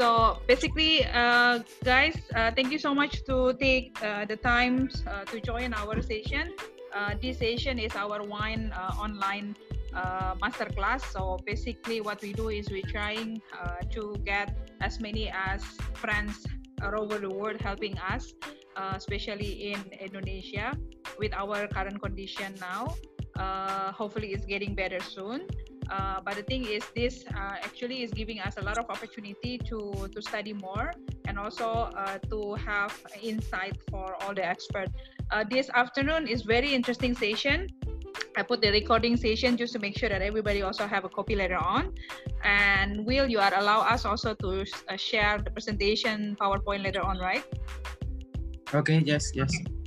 So basically, uh, guys, uh, thank you so much to take uh, the time uh, to join our session. Uh, this session is our wine uh, online masterclass. So basically, what we do is we're trying to get as many as friends all over the world helping us, especially in Indonesia, with our current condition now. Hopefully, it's getting better soon. Uh, but the thing is, this uh, actually is giving us a lot of opportunity to to study more and also uh, to have insight for all the experts. Uh, this afternoon is very interesting session. I put the recording session just to make sure that everybody also have a copy later on. And Will, you are allow us also to uh, share the presentation PowerPoint later on, right? Okay, yes, yes. Okay,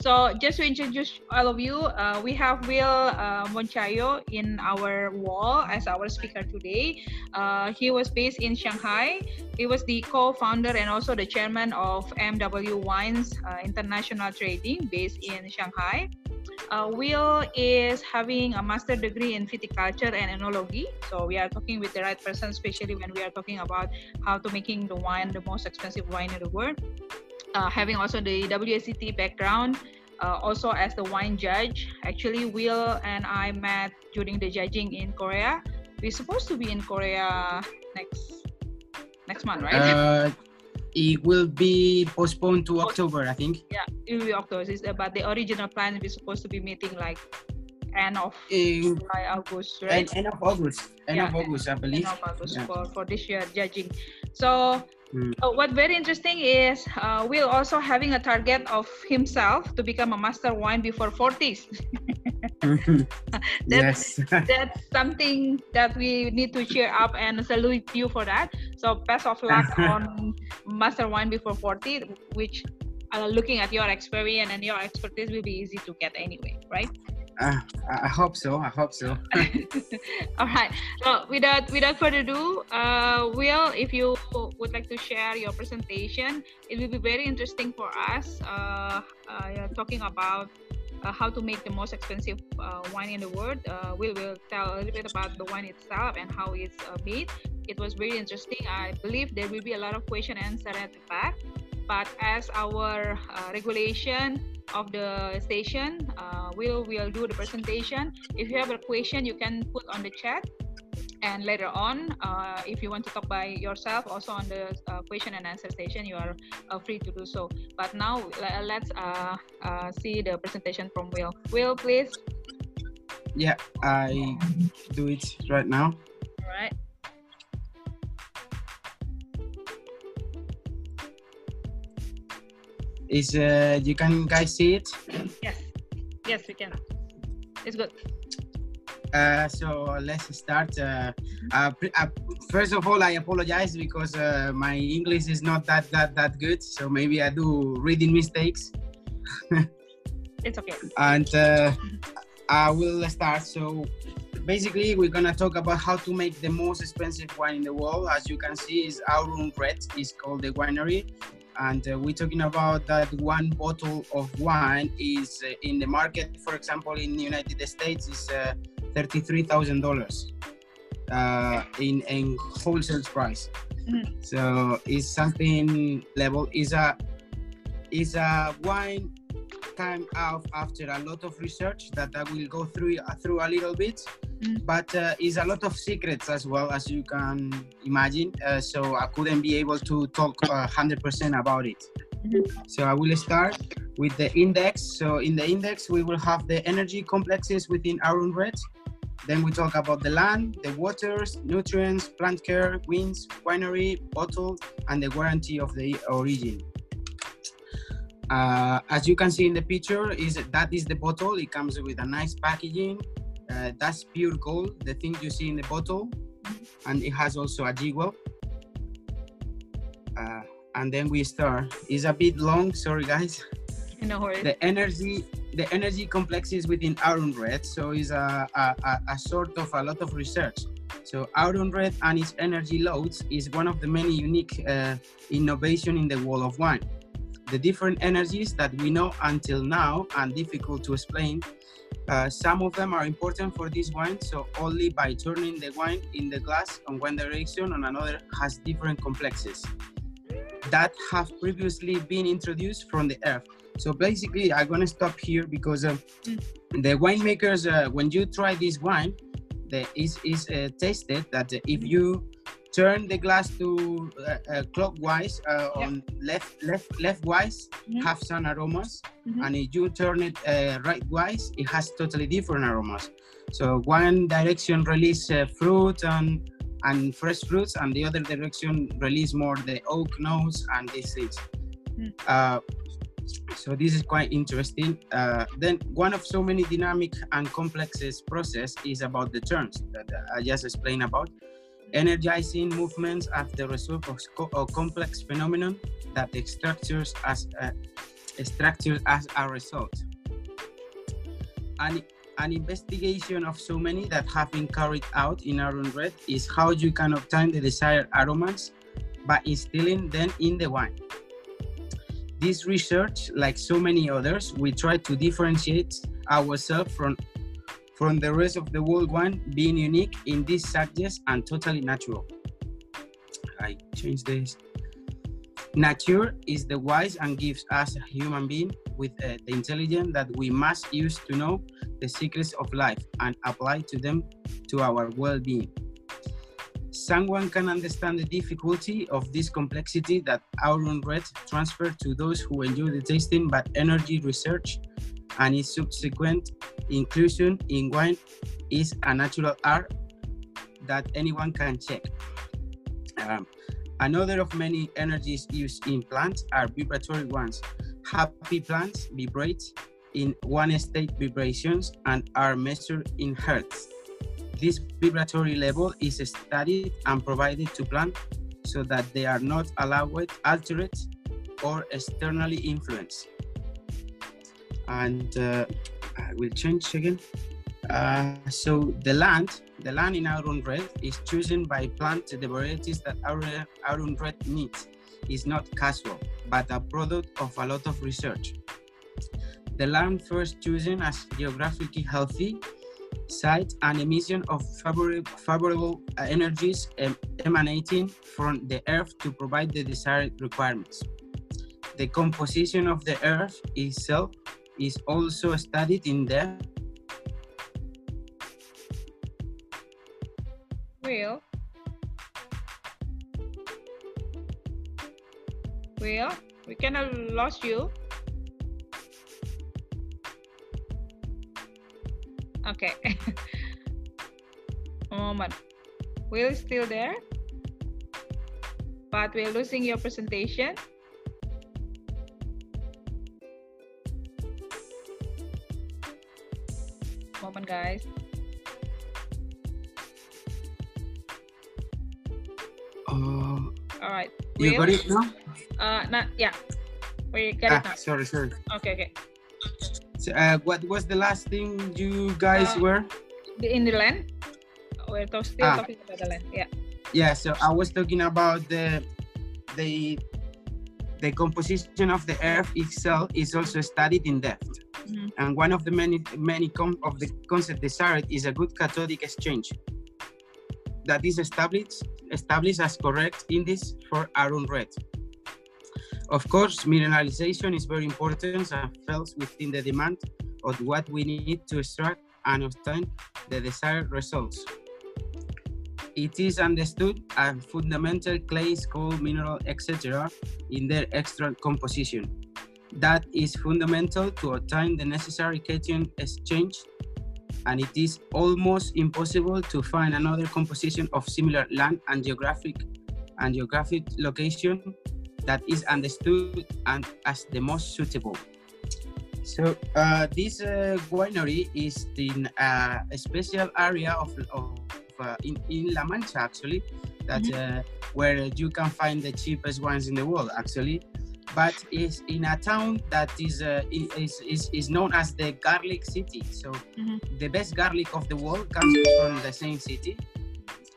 so just to introduce all of you, uh, we have Will uh, Monchayo in our wall as our speaker today. Uh, he was based in Shanghai. He was the co-founder and also the chairman of MW Wines uh, International Trading based in Shanghai. Uh, Will is having a master degree in viticulture and enology. So we are talking with the right person, especially when we are talking about how to making the wine the most expensive wine in the world uh, having also the WSET background, uh, also as the wine judge. Actually, Will and I met during the judging in Korea. We're supposed to be in Korea next next month, right? Uh, it will be postponed to October, I think. yeah, it will be October. It's, but the original plan is supposed to be meeting like end of In July, August, right? end, end of August. End Yeah, of August, I believe. end of August Yeah. for, for this year judging. So Mm. uh, what very interesting is uh, Will also having a target of himself to become a master wine before 40s. yes. That's something that we need to cheer up and salute you for that. So best of luck on master wine before 40, which uh, looking at your experience and your expertise will be easy to get anyway, right? Uh, I hope so. I hope so. All right. So without without further ado, uh, Will, if you would like to share your presentation, it will be very interesting for us. Uh, uh, talking about uh, how to make the most expensive uh, wine in the world. Uh, Will will tell a little bit about the wine itself and how it's made. It was very interesting. I believe there will be a lot of question and answer at the back. But as our uh, regulation of the station, uh, Will will do the presentation. If you have a question, you can put on the chat. And later on, uh, if you want to talk by yourself, also on the uh, question and answer station you are uh, free to do so. But now let's uh, uh, see the presentation from Will. Will, please. Yeah, I do it right now. All right. Is uh, you can guys see it? Yes. Yes, we can. It's good. Uh, so let's start. Uh, uh, uh, first of all, I apologize because uh, my English is not that that that good. So maybe I do reading mistakes, It's okay. and uh, I will start. So basically, we're gonna talk about how to make the most expensive wine in the world. As you can see, is Aurum Red is called the winery, and uh, we're talking about that one bottle of wine is uh, in the market. For example, in the United States, is uh, thirty-three thousand dollars uh, in in wholesale price. Mhm. So it's something level is a is a wine came out after a lot of research that I will go through uh, through a little bit, Mhm. but uh, is a lot of secrets as well as you can imagine. Uh, so I couldn't be able to talk hundred percent about it. Mhm. So I will start with the index. So in the index, we will have the energy complexes within Aurum Red. Then we talk about the land, the waters, nutrients, plant care, winds, winery, bottle, and the warranty of the origin. Uh, as you can see in the picture, is that is the bottle. It comes with a nice packaging. Uh, that's pure gold, the thing you see in the bottle, and it has also a jigwell. Uh, and then we start. It's a bit long, sorry guys No worries. the energy the energy complexes within Aurum Red. So it's a, a, a, sort of a lot of research. So Aurum Red and its energy loads is one of the many unique uh, innovation in the world of wine. The different energies that we know until now and difficult to explain Uh, some of them are important for this wine, so only by turning the wine in the glass on one direction on another has different complexes that have previously been introduced from the earth. So basically, I'm gonna stop here because uh, the winemakers, uh, when you try this wine, the, is is uh, tested that if you turn the glass to uh, uh, clockwise uh, on left left leftwise Mhm. have some aromas Mhm. and if you turn it uh, rightwise it has totally different aromas so one direction release uh, fruit and and fresh fruits and the other direction release more the oak notes and these things Mm. uh, so this is quite interesting uh, then one of so many dynamic and complexes process is about the turns that i just explained about energizing movements as the result of co- a complex phenomenon that the structures as uh, structures as a result. An, an investigation of so many that have been carried out in Aurum Red is how you can obtain the desired aromas by instilling them in the wine. This research, like so many others, we try to differentiate ourselves from from the rest of the world one being unique in these subjects and totally natural. I change this. Nature is the wise and gives us a human being with uh, the intelligence that we must use to know the secrets of life and apply to them to our well-being. Someone can understand the difficulty of this complexity that Aurum Red transferred to those who enjoy the tasting but energy research and its subsequent inclusion in wine is a natural art that anyone can check. Um, another of many energies used in plants are vibratory ones. Happy plants vibrate in one state vibrations and are measured in hertz. This vibratory level is studied and provided to plants so that they are not allowed, altered, or externally influenced. And uh, will change again. Uh, so the land, the land in Aurum Red is chosen by plant the varieties that Aurum Red needs. Is not casual, but a product of a lot of research. The land first chosen as geographically healthy site and emission of favorable, uh, energies em- emanating from the earth to provide the desired requirements. The composition of the earth itself is also studied in depth Will. Will, we cannot lost you. Okay. Moment. Will still there? But we're losing your presentation. Guys. Uh, All right. you got it now? Uh, not yeah. We get it Ah, sorry, sorry. Okay, okay. So, uh, what was the last thing you guys Uh, were? In the land. We're still Ah. talking about the land. Yeah. Yeah, so I was talking about the the the composition of the earth itself is also studied in depth. Mhm. And one of the many many com- of the concept desired is a good cathodic exchange that is established established as correct index for Aurum Red. Of course, mineralization is very important and falls within the demand of what we need to extract and obtain the desired results. It is understood as fundamental clays, coal, mineral, etc. in their extract composition. That is fundamental to obtain the necessary cation exchange and it is almost impossible to find another composition of similar land and geographic and geographic location that is understood and as the most suitable. So uh, this uh, winery is in uh, a special area of, of uh, in, in La Mancha actually, that uh, where you can find the cheapest wines in the world actually, but it's in a town that is uh, is, is is known as the garlic city. So Mhm. the best garlic of the world comes from the same city,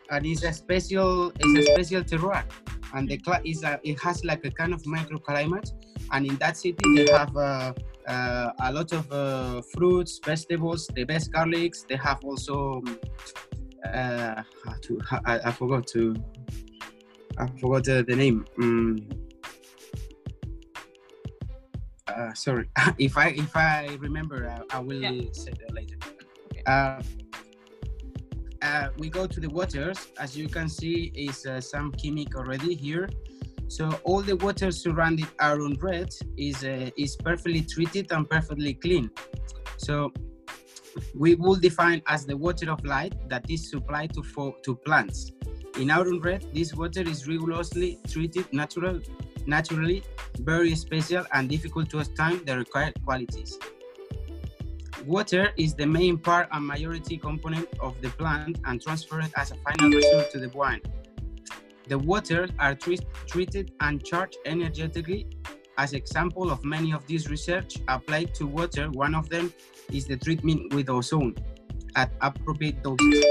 and it's a special it's a special terroir, and the cli- is a, it has like a kind of microclimate, and in that city they have uh, uh, a lot of uh, fruits, vegetables, the best garlics. They have also uh, to, I, I, forgot to I forgot the, the name. Mm. Uh, sorry, if I if I remember, I, I will yeah. say that later. Okay. Uh, uh, we go to the waters. As you can see, is uh, some chemic already here. So all the water surrounding Aurum Red is uh, is perfectly treated and perfectly clean. So we will define as the water of light that is supplied to for, to plants. In Aurum Red, this water is rigorously treated natural, naturally, very special and difficult to obtain the required qualities. Water is the main part and majority component of the plant and transferred as a final result to the wine. The waters are treated and charged energetically. As example of many of these research applied to water, one of them is the treatment with ozone at appropriate doses.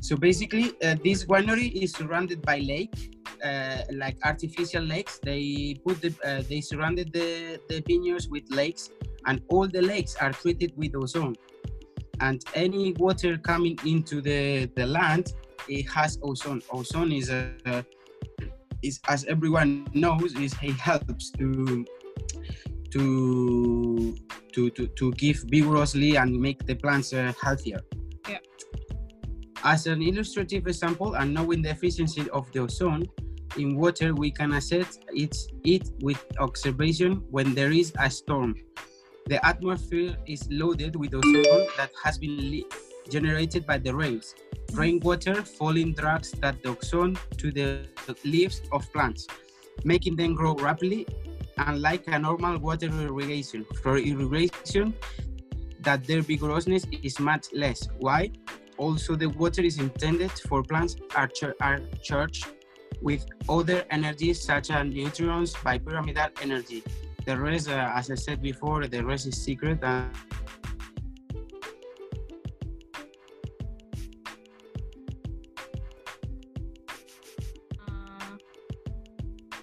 So basically, uh, this winery is surrounded by lake, uh, like artificial lakes. They put the, uh, they surrounded the, the vineyards with lakes and all the lakes are treated with ozone. And any water coming into the, the land, it has ozone. Ozone is a, is as everyone knows, is it helps to to to to, to give vigorously and make the plants uh, healthier. Yeah. As an illustrative example, and knowing the efficiency of the ozone in water, we can assess it with observation when there is a storm the atmosphere is loaded with ozone that has been generated by the rains. Rainwater falling drags that ozone to the leaves of plants, making them grow rapidly, unlike a normal water irrigation. For irrigation, that their vigorousness is much less. Why? Also, the water is intended for plants are, are charged with other energies such as neutrons by pyramidal energy the rest, uh, as I said before, the rest is secret. And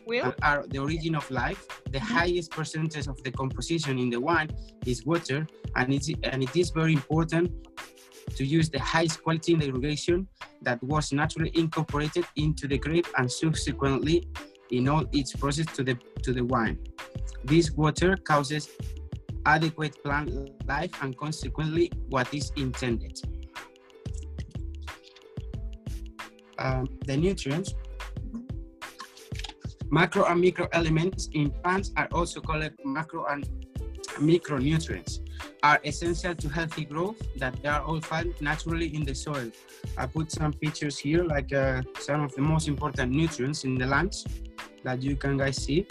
Will? are the origin of life. The mm-hmm. highest percentage of the composition in the wine is water, and it's and it is very important to use the highest quality in the irrigation that was naturally incorporated into the grape and subsequently in all its process to the to the wine. This water causes adequate plant life and consequently what is intended. Um, the nutrients, macro and micro elements in plants are also called macro and micronutrients are essential to healthy growth that they are all found naturally in the soil. I put some pictures here like uh, some of the most important nutrients in the lands that you can guys see.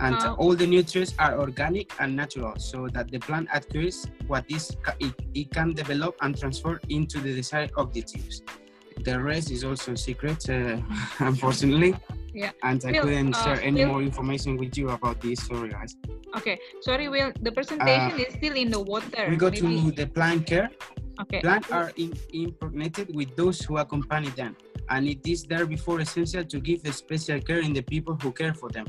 And uh, all the nutrients are organic and natural so that the plant acquires what is it, it can develop and transfer into the desired objectives the rest is also secret uh, unfortunately yeah and i will, couldn't uh, share any will, more information with you about this sorry guys okay sorry will the presentation uh, is still in the water we go Maybe. to the plant care okay plants are in, impregnated with those who accompany them and it is therefore essential to give special care in the people who care for them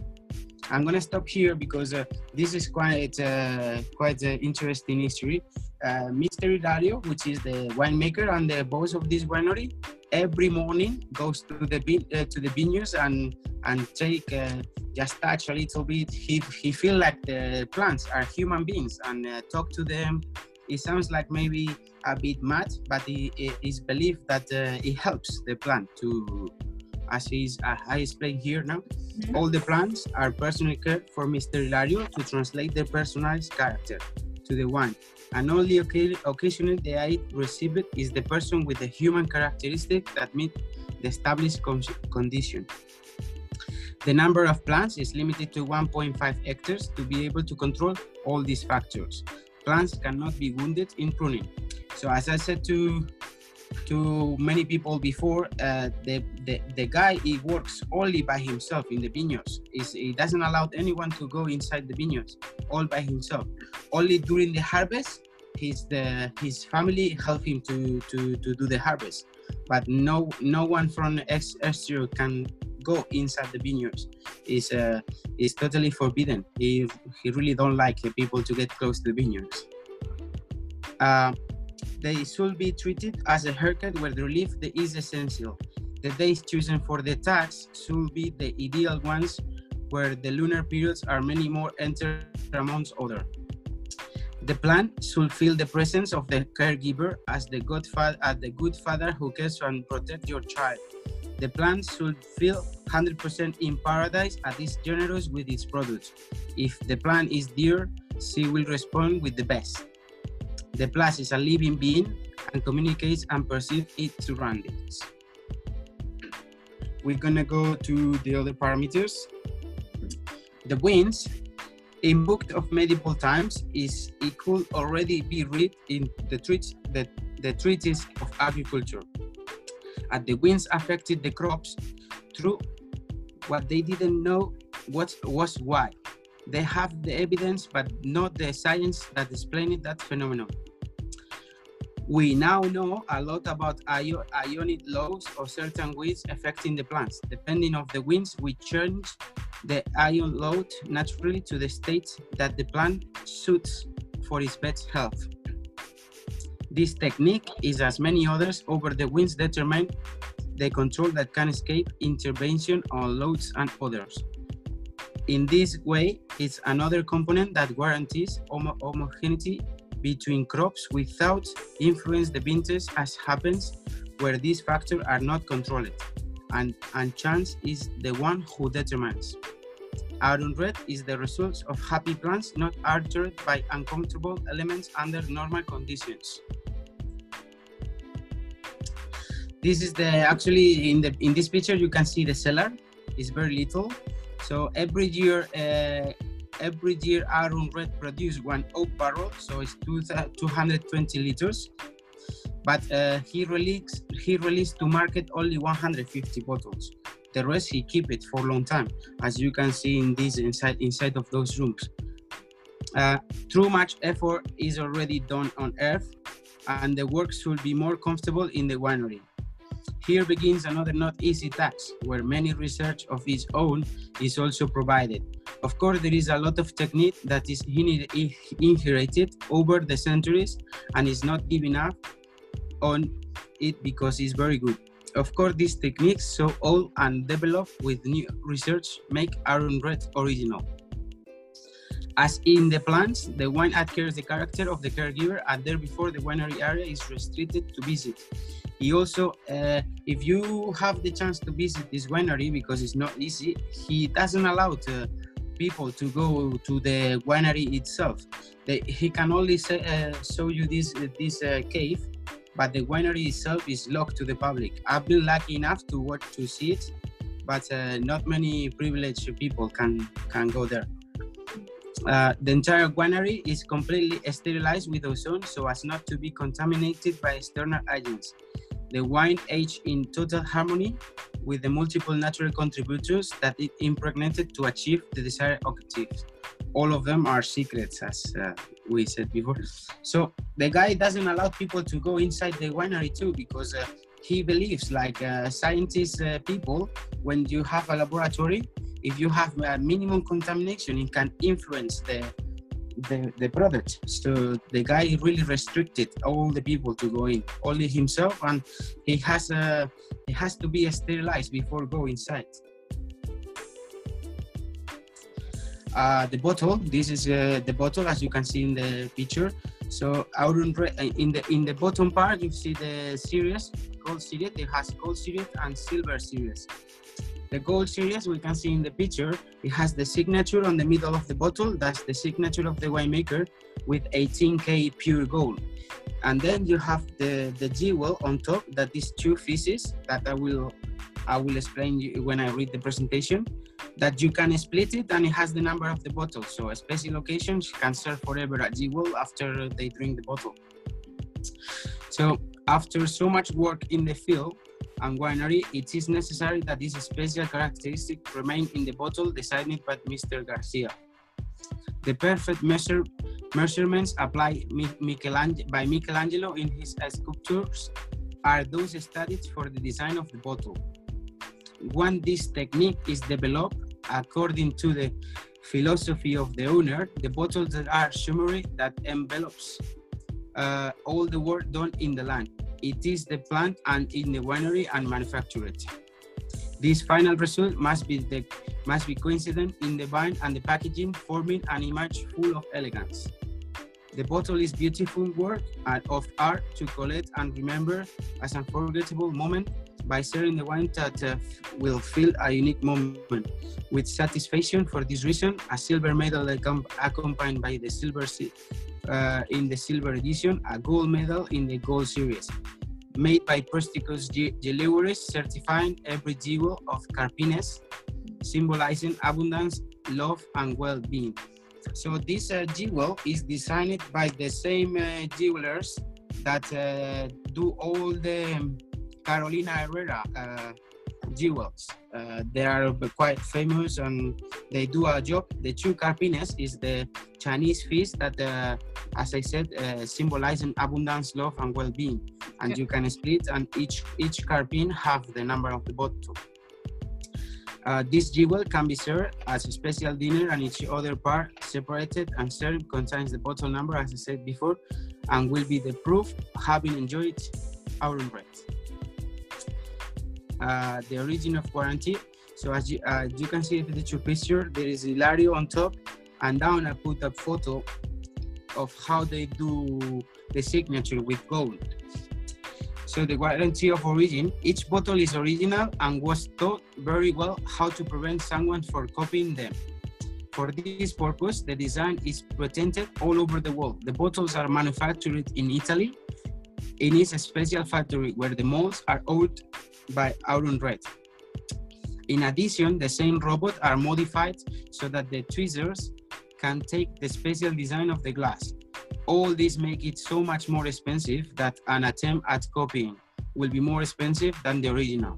I'm gonna stop here because uh, this is quite uh, quite an interesting history. Uh, Mr. Hilario, which is the winemaker and the boss of this winery, every morning goes to the uh, to the vineyards and and take uh, just touch a little bit. He he feel like the plants are human beings and uh, talk to them. It sounds like maybe a bit mad, but it is believed that it helps the plant to as is uh, I explained here now. Mm-hmm. All the plants are personally cared for Mr. Hilario to translate their personalized character to the wine. And only occasionally the aid received is the person with the human characteristic that meet the established con- condition. The number of plants is limited to 1.5 hectares to be able to control all these factors. Plants cannot be wounded in pruning. So as I said to to many people before. Uh, the, the the guy he works only by himself in the vineyards. He's, he doesn't allow anyone to go inside the vineyards all by himself. Only during the harvest, his the his family help him to to to do the harvest. But no no one from exterior can go inside the vineyards. is uh, is totally forbidden. He he really don't like people to get close to the vineyards. Uh, they should be treated as a haircut where the relief is essential. The days chosen for the tax should be the ideal ones where the lunar periods are many more entered amongst other. The plan should feel the presence of the caregiver as the good, father, as the good father who cares and protects your child. The plant should feel 100% in paradise and is generous with its products. If the plant is dear, she will respond with the best. The plant is a living being and communicates and perceives its surroundings. We're gonna go to the other parameters. The winds in book of medieval times is it could already be read in the, treat, the, the treatise of agriculture. And the winds affected the crops through what they didn't know what was why. They have the evidence, but not the science that explained that phenomenon. We now know a lot about ionic loads of certain winds affecting the plants. Depending on the winds, we change the ion load naturally to the state that the plant suits for its best health. This technique is, as many others, over the winds determine the control that can escape intervention on loads and others. In this way, it's another component that guarantees homo homogeneity between crops without influence the vintage as happens where these factors are not controlled and, and chance is the one who determines. Aurum Red is the result of happy plants not altered by uncomfortable elements under normal conditions. This is the actually in the in this picture you can see the cellar is very little. So every year uh, every year Aurum Red produce one oak barrel, so it's two, 220 liters. But uh, he released he released to market only 150 bottles. The rest he keep it for a long time, as you can see in this inside inside of those rooms. Uh, too much effort is already done on Earth, and the work should be more comfortable in the winery. Here begins another not easy task, where many research of its own is also provided. Of course, there is a lot of technique that is inherited over the centuries and is not given up on it because it's very good. Of course, these techniques so old and developed with new research make Aurum Red original. As in the plants, the wine adheres the character of the caregiver and therefore the winery area is restricted to visit. He also, uh, if you have the chance to visit this winery, because it's not easy, he doesn't allow to, people to go to the winery itself. They, he can only say, uh, show you this this uh, cave, but the winery itself is locked to the public. I've been lucky enough to work to see it, but uh, not many privileged people can can go there. Uh, the entire winery is completely sterilized with ozone so as not to be contaminated by external agents. The wine aged in total harmony with the multiple natural contributors that it impregnated to achieve the desired objectives. All of them are secrets, as uh, we said before. So the guy doesn't allow people to go inside the winery too, because uh, he believes, like uh, scientists, uh, people, when you have a laboratory, if you have a minimum contamination, it can influence the the, the product. So the guy really restricted all the people to go in, only himself, and he has a he has to be sterilized before go inside. Uh, the bottle. This is uh, the bottle, as you can see in the picture. So uh, in the in the bottom part, you see the series, gold series. It has gold series and silver series. The gold series we can see in the picture, it has the signature on the middle of the bottle. That's the signature of the winemaker with 18K pure gold. And then you have the, the jewel on top that is two pieces that I will I will explain you when I read the presentation that you can split it and it has the number of the bottle. So a special occasion can serve forever a jewel after they drink the bottle. So after so much work in the field, and winery, it is necessary that this special characteristic remain in the bottle designed by Mr. Garcia. The perfect measure, measurements applied by Michelangelo in his sculptures are those studied for the design of the bottle. when this technique is developed according to the philosophy of the owner, the bottles are summary that envelops uh, all the work done in the land. It is the plant and in the winery and manufactured. This final result must be the must be coincident in the vine and the packaging, forming an image full of elegance. The bottle is beautiful work and of art to collect and remember as an unforgettable moment by sharing the wine that uh, will feel a unique moment. With satisfaction for this reason, a silver medal accompanied by the silver uh, in the silver edition, a gold medal in the gold series, made by prestigious jewelers certifying every jewel of Carpines, symbolizing abundance, love, and well-being. So this uh, jewel is designed by the same uh, jewelers that uh, do all the Carolina Herrera uh, jewels. Uh, they are quite famous and they do a job. The two carpines is the Chinese fish that, uh, as I said, uh, symbolizing abundance, love, and well-being. And you can split, and each each carpine have the number of the bottle. Uh, this jewel can be served as a special dinner and each other part separated and served contains the bottle number as I said before and will be the proof having enjoyed Aurum Red uh, the origin of guarantee. So as you, uh, you can see in the two picture, there is Hilario on top, and down I put a photo of how they do the signature with gold. So the guarantee of origin, each bottle is original and was taught very well how to prevent someone from copying them. For this purpose, the design is patented all over the world. The bottles are manufactured in Italy. in It is a special factory where the molds are owned by Aurum Red. In addition, the same robots are modified so that the tweezers can take the special design of the glass. All this make it so much more expensive that an attempt at copying will be more expensive than the original.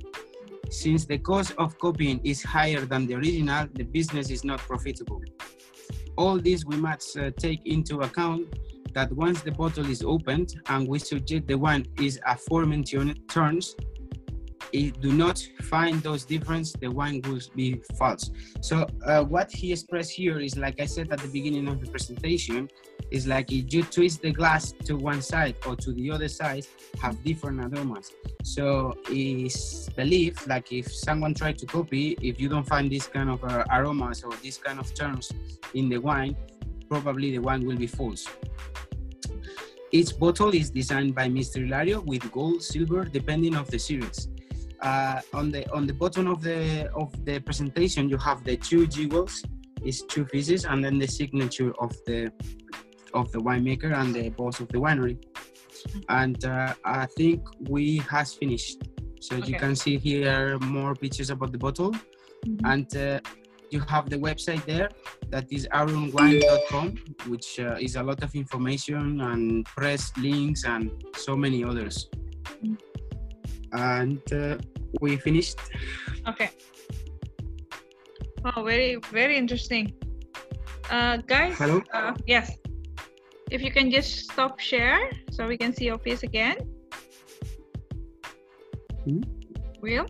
Since the cost of copying is higher than the original, the business is not profitable. All this we must uh, take into account that once the bottle is opened and we suggest the wine is aforementioned turns, if do not find those difference, the wine will be false. So uh, what he expressed here is, like I said at the beginning of the presentation, is like if you twist the glass to one side or to the other side, have different aromas. So it's believed, like if someone tried to copy, if you don't find this kind of uh, aromas or this kind of terms in the wine, probably the wine will be false. Each bottle is designed by Mr. Hilario with gold, silver, depending of the series uh, on the on the bottom of the of the presentation you have the two jewels. Is two pieces and then the signature of the of the winemaker and the boss of the winery. And uh, i think we has finished. So okay. you can see here more pictures about the bottle. Mm-hmm. and uh, you have the website there. That is aurumwine.com which uh, is a lot of information and press links and so many others. Mm-hmm and uh, we finished. Okay. Oh, very very interesting. Uh, guys. Hello. Uh, yes. If you can just stop share so we can see your face again. Hmm? Will.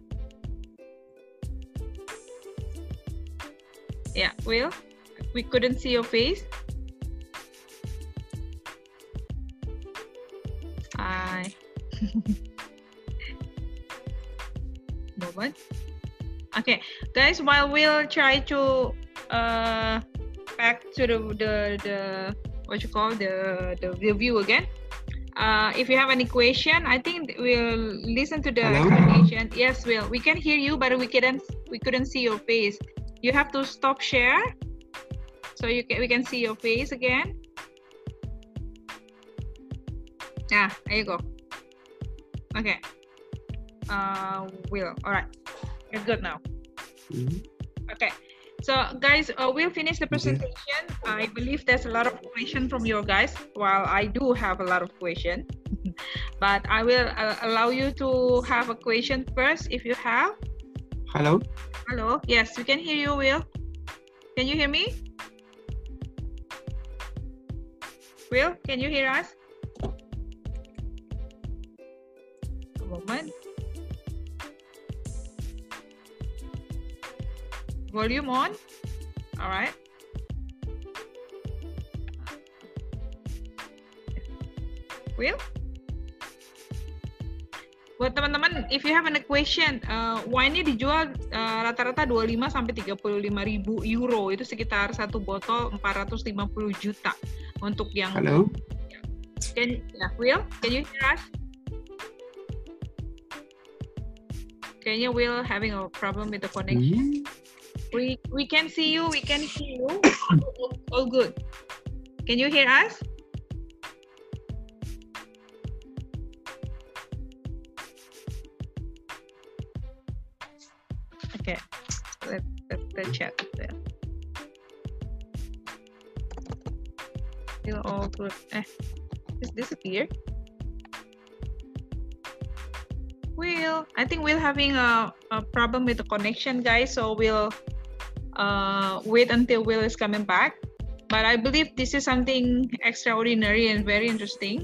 Yeah, Will. We couldn't see your face. Hi. moment. Okay, guys, while we'll try to uh back to the the, the what you call the the review again. Uh, if you have any question, I think we'll listen to the Hello? explanation. Yes, Will. We can hear you, but we couldn't we couldn't see your face. You have to stop share, so you can we can see your face again. Ah, there you go. Okay uh, will. All right, you're good now. Mm-hmm. Okay. So guys, uh, we'll finish the presentation. Okay. I believe there's a lot of question from you guys. While I do have a lot of question, but I will uh, allow you to have a question first if you have. Hello. Hello. Yes, we can hear you, Will. Can you hear me? Will, can you hear us? A moment. Volume on. All right. Will? Buat teman-teman, if you have an question, uh, wine ini dijual uh, rata-rata 25 sampai 35 ribu euro, itu sekitar satu botol 450 juta untuk yang. Halo. Can, yeah, Will, can you hear us? Kayaknya Will having a problem with the connection. Hmm. We we can see you, we can hear you. all, all good. Can you hear us? Okay, let let let's check there. Still all good. Eh, just disappear. Will, I think we're having a, a problem with the connection, guys. So we'll uh, wait until Will is coming back. But I believe this is something extraordinary and very interesting.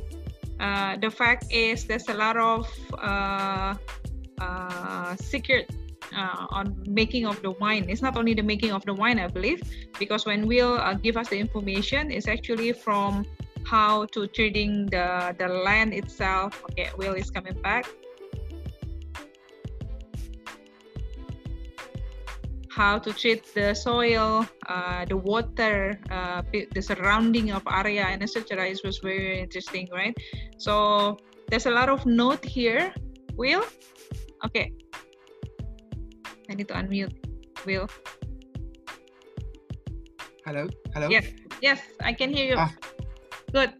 Uh, the fact is, there's a lot of uh, uh, secret uh, on making of the wine. It's not only the making of the wine, I believe, because when Will uh, give us the information, it's actually from how to treating the the land itself. Okay, Will is coming back. How to treat the soil, uh, the water, uh, the surrounding of area, and etc. It was very interesting, right? So there's a lot of note here. Will, okay. I need to unmute. Will. Hello. Hello. Yes. Yes, I can hear you. Ah. Good.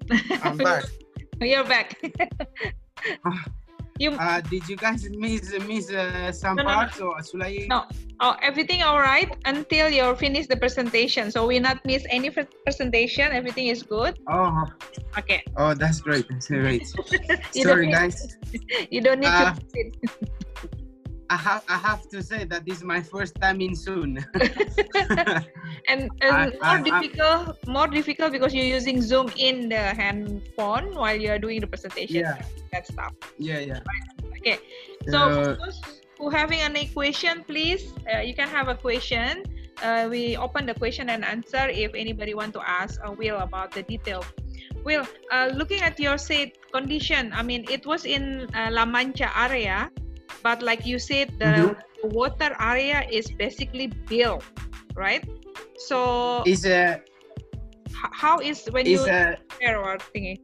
I'm back. You're back. Ah. You Uh, did you guys miss miss uh, some No, no, no. parts or should I? No. Oh, everything all right until you finish the presentation. So we not miss any presentation. Everything is good. Oh, Okay. oh, that's great. That's great. Sorry, guys. You don't need Uh, to. I have I have to say that this is my first time in Zoom. and, and I- more I- I- difficult more difficult because you're using zoom in the handphone while you're doing the presentation Yeah. that stuff yeah, yeah. okay so Uh, those who having any question please uh, you can have a question uh, we open the question and answer if anybody want to ask uh, will about the detail will uh, looking at your said condition i mean it was in uh, la mancha area but like you said the Mhm. water area is basically built right so Is h- how is when is you share thingy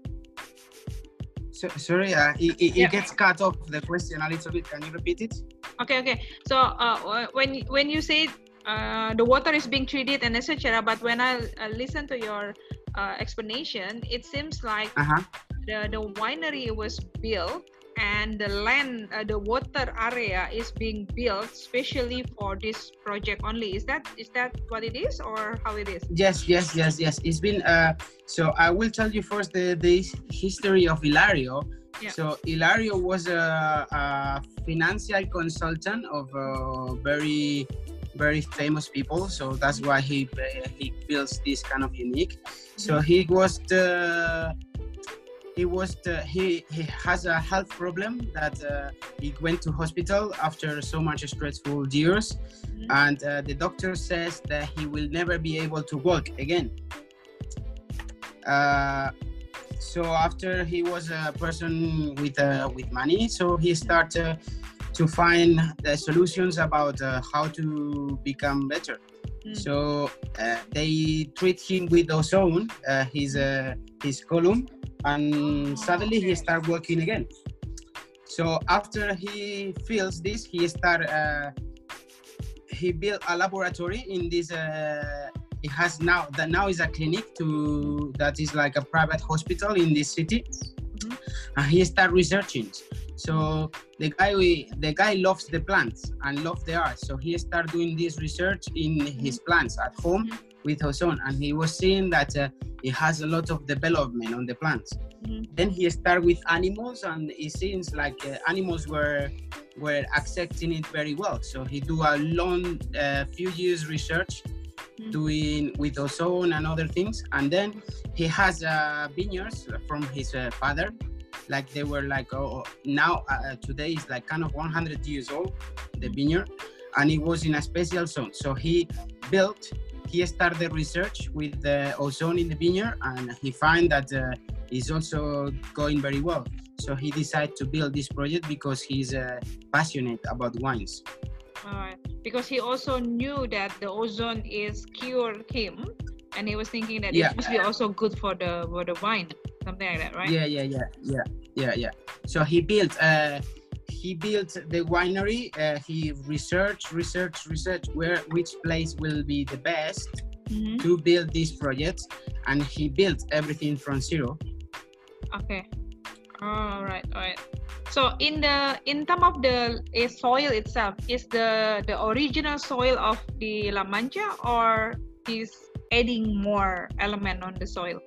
so, sorry, uh, it, it, Yeah. it gets cut off the question a little bit. Can you repeat it? okay okay so uh, when when you say uh, the water is being treated and etc but when i uh, listen to your uh, explanation it seems like Uh huh. the, the winery was built and the land uh, the water area is being built specially for this project only is that is that what it is or how it is Yes, yes, yes, yes. It's been uh so I will tell you first the, the history of Hilario. Yeah. So Hilario was a, a financial consultant of uh, very very famous people. So that's why he uh, he builds this kind of unique. So he was the he was the, he he has a health problem that uh, he went to hospital after so much stressful years Mhm. and uh, the doctor says that he will never be able to walk again. Uh, so after he was a person with uh, with money, so he started to find the solutions about uh, how to become better. Mm. So uh, they treat him with ozone, uh, his uh, his column, and suddenly he start working again. So after he feels this, he start. Uh, he built a laboratory in this. Uh, it has now that now is a clinic to that is like a private hospital in this city, Mhm. and he start researching. So the guy we, the guy loves the plants and loves the art. So he start doing this research in his plants at home Mhm. With ozone, and he was seeing that uh, it has a lot of development on the plants. Mhm. Then he started with animals, and it seems like uh, animals were were accepting it very well. So he do a long, uh, few years research, Mhm. doing with ozone and other things, and then he has uh, vineyards from his uh, father. Like they were like oh now uh, today is like kind of 100 years old, the vineyard, and it was in a special zone. So he built, he started research with the ozone in the vineyard, and he found that uh, it's also going very well. So he decided to build this project because he's uh, passionate about wines. Because he also knew that the ozone is cured him, and he was thinking that Yeah. it must be also good for the for the wine, something like that, right? Yeah, yeah, yeah, yeah, yeah, yeah. So he built, uh, he built the winery. Uh, he researched, researched, researched where which place will be the best Mhm. to build this project, and he built everything from zero. Okay. All right, all right. So in the in term of the soil itself, is the the original soil of the La Mancha or is adding more element on the soil?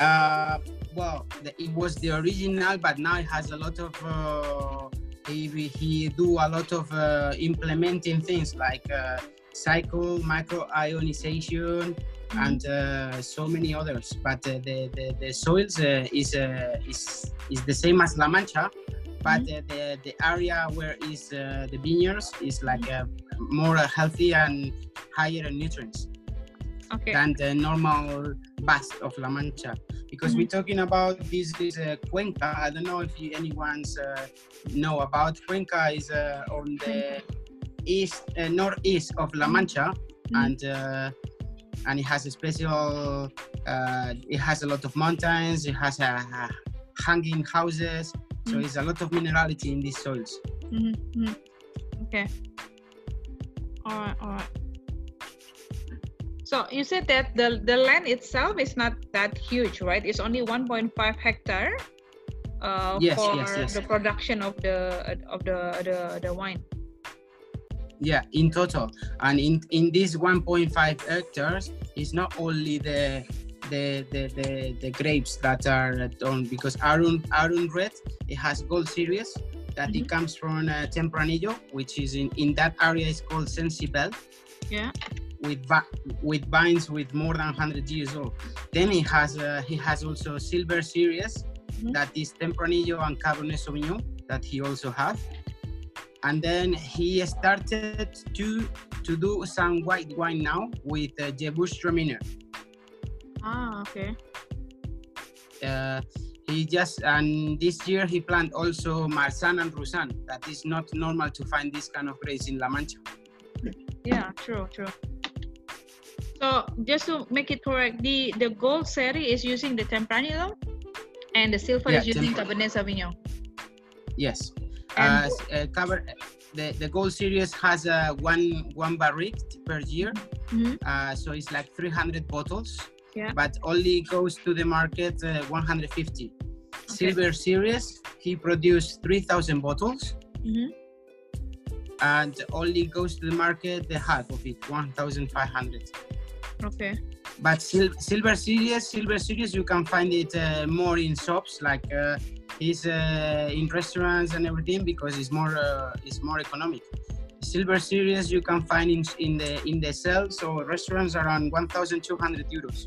Uh, well, the, it was the original, but now it has a lot of. Uh, he he do a lot of uh, implementing things like uh, cycle micro ionization and uh, so many others. But uh, the, the the soils uh, is uh, is is the same as La Mancha, but uh, the the area where is uh, the vineyards is like uh, more uh, healthy and higher in nutrients Okay. than the normal bust of La Mancha. Because we're talking about this is uh, Cuenca. I don't know if you, anyone's uh, know about Cuenca is uh, on the east uh, northeast of La Mancha, Mhm. and uh, and it has a special. Uh, it has a lot of mountains. It has a, hanging houses. So Mhm. it's a lot of minerality in these soils. Mhm, mhm. Okay. All right, all right. So you said that the the land itself is not that huge, right? It's only 1.5 hectare uh, Yes, for yes, yes. the production of the of the the, the wine. Yeah, in total, and in in this 1.5 hectares, it's not only the the the the, the grapes that are done because Aurum Aurum Red it has gold series that it comes from uh, Tempranillo, which is in in that area is called Cencibel Yeah. With with vines with more than 100 years old. Then he has uh, he has also silver series Mhm. that is Tempranillo and Cabernet Sauvignon that he also has. And then he started to to do some white wine now with uh, Gewürztraminer. Ah, okay. Uh, he just and this year he planted also Marsanne and Roussanne. That is not normal to find this kind of grapes in La Mancha. Yeah, true, true. So just to make it correct, the the gold series is using the Tempranillo, and the silver Yeah, is using Temp- Cabernet Sauvignon. Yes. And Uh, uh, cover, the, the gold series has uh, one one barrique per year, Mhm. uh, so it's like 300 bottles. Yeah. But only goes to the market uh, 150. Silver series, he produced 3,000 bottles, Mhm. and only goes to the market the half of it, 1,500. Okay. But sil- silver series, silver series, you can find it uh, more in shops, like uh, it's uh, in restaurants and everything, because it's more uh, it's more economic. Silver series you can find in, in the in the sales so restaurants around 1,200 euros.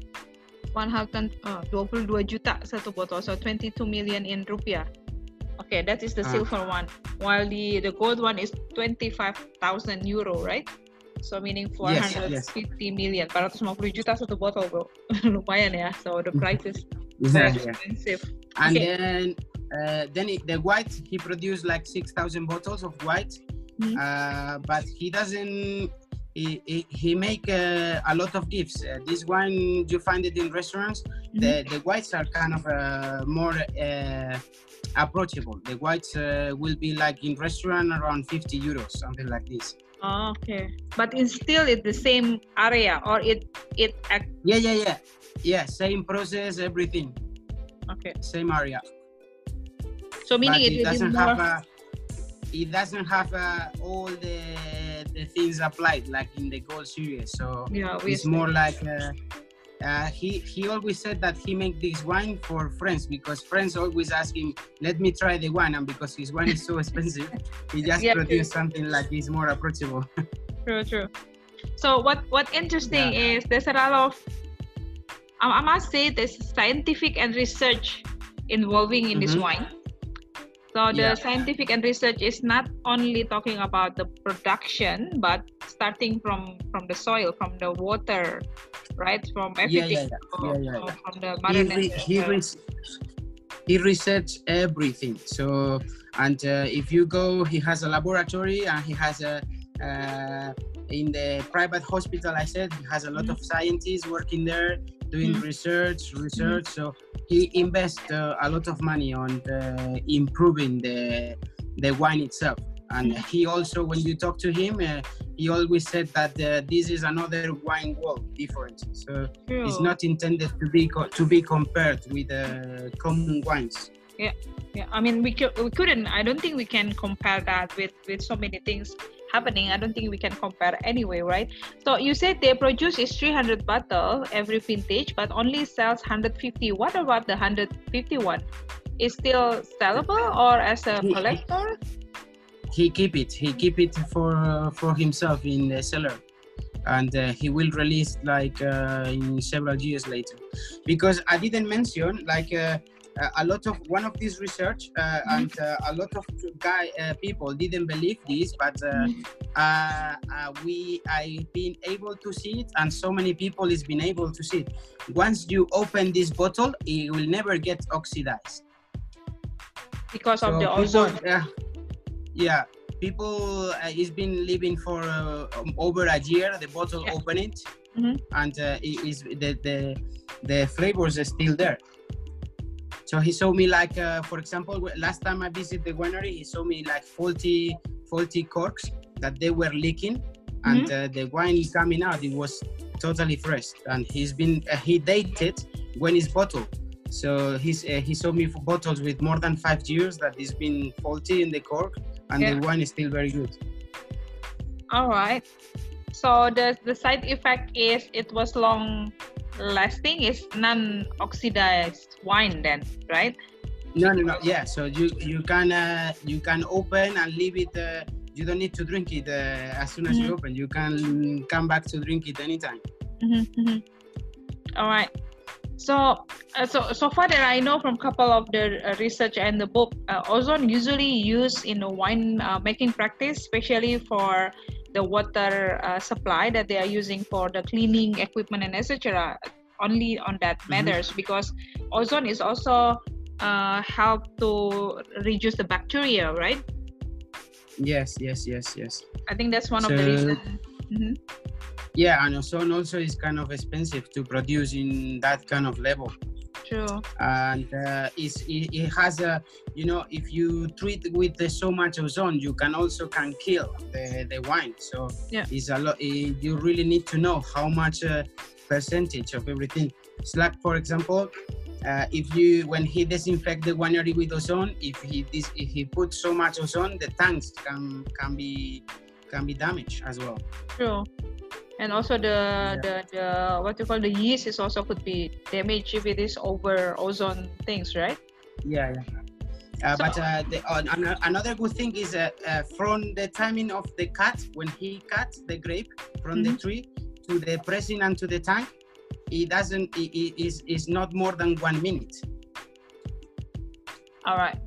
100 uh, 22 juta satu botol, so 22 million in rupiah. Okay, that is the Ah. silver one. While the the gold one is 25,000 euro, right? So meaning Yes, 450 million. 450 juta satu botol, bro. Lumayan ya. So the price is Yeah, very yeah. expensive. And Okay. then uh, then it, the white he produced like 6,000 bottles of white, Mhm. uh, but he doesn't. He, he, he make uh, a lot of gifts. Uh, this wine you find it in restaurants. the the whites are kind of uh, more uh, approachable. The whites uh, will be like in restaurant around 50 euros, something like this. Oh, okay. But it's still in the same area or it it act Yeah, yeah, yeah, yeah. Same process, everything, okay. same area. So meaning it it doesn't have a, it doesn't have uh, all the the things applied like in the gold series. So yeah, it's more like. Uh, uh, he he always said that he make this wine for friends because friends always ask him, "Let me try the wine," and because his wine is so expensive, he just Yeah, produce something like this more approachable. True, true. So what what interesting is there's a lot of I, I must say there's scientific and research involving in this Mhm. wine. So the Yeah. scientific and research is not only talking about the production, but starting from from the soil, from the water, right? From everything, yeah, yeah. from, Yeah, yeah. from the he, mother re- nature. he, he researched everything so and uh, if you go he has a laboratory and he has a uh, in the private hospital i said he has a lot of scientists working there doing Mhm. research research so he invests uh, a lot of money on the, improving the the wine itself and he also when you talk to him uh, he always said that uh, this is another wine world different so True. it's not intended to be co- to be compared with uh, common wines. yeah yeah. I mean we, cou- we couldn't i don't think we can compare that with with so many things happening. I don't think we can compare anyway right? So you said they produce is 300 bottle every vintage but only sells 150 what about the 151 is still sellable or as a collector He keep it. He keep it for uh, for himself in the cellar, and uh, he will release like uh, in several years later. Because I didn't mention like. Uh, a lot of one of these research uh, and uh, a lot of guy uh, people didn't believe this but uh, uh, uh, we I've been able to see it, and so many people has been able to see it. Once you open this bottle, it will never get oxidized. because of So the people- ozone Yeah, yeah. People uh, it's been living for uh, over a year. The bottle Yeah. open it, Mhm. and uh, it is the, the the flavors are still there. So he showed me like, uh, for example, last time I visited the winery, he showed me like faulty faulty corks that they were leaking, and uh, the wine is coming out. It was totally fresh, and he's been uh, he dated when it's bottled. So he's uh, he showed me for bottles with more than five years that it's been faulty in the cork, and Yeah. the wine is still very good. all right so the the side effect is it was long lasting It's non-oxidized wine then right No, no, no. Yeah. So you you can uh, you can open and leave it. Uh, you don't need to drink it uh, as soon as you Mhm. open. You can come back to drink it anytime. Mhm, mhm. All right. So, uh, so so far that I know from couple of the uh, research and the book, uh, ozone usually used in the wine uh, making practice, especially for the water uh, supply that they are using for the cleaning equipment and etc. Only on that Mhm. matters because ozone is also uh, help to reduce the bacteria, right? Yes, yes, yes, yes. I think that's one of the So- reasons. Mhm. Yeah, and ozone also is kind of expensive to produce in that kind of level. True. and uh, it's, it, it has a you know if you treat with the so much ozone you can also can kill the, the wine so Yeah. it's a lot it, you really need to know how much uh, percentage of everything it's like for example uh, if you when he disinfect the winery with ozone if he if he puts so much ozone the tanks can can be can be damaged as well True. And also the the the what you call the yeast is also could be damaged if it is over ozone things, right? Yeah, yeah. Uh, So- but uh, the, uh, another good thing is uh, uh, from the timing of the cut, when he cut the grape from the Mhm. tree to the pressing and to the tank, it doesn't. It, it is is not more than one minute. All right.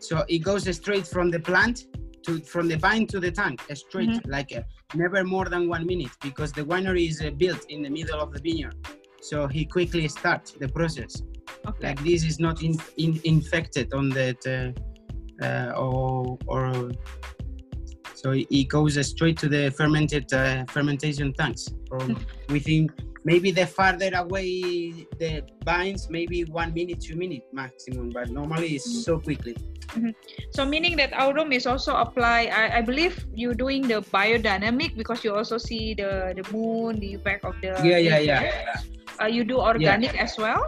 So it goes straight from the plant to from the vine to the tank, straight Mhm. like uh, never more than one minute because the winery is uh, built in the middle of the vineyard. So he quickly starts the process. Okay. like this is not in, in, infected on that uh, uh, or or so it it goes straight to the fermented uh, fermentation tanks from within maybe the farther away the vines maybe one minute two minute maximum but normally it's so quickly So meaning that Aurum is also apply. I, I believe you're doing the biodynamic because you also see the the moon, the effect of the yeah yeah nature. yeah Uh, you do organic as well.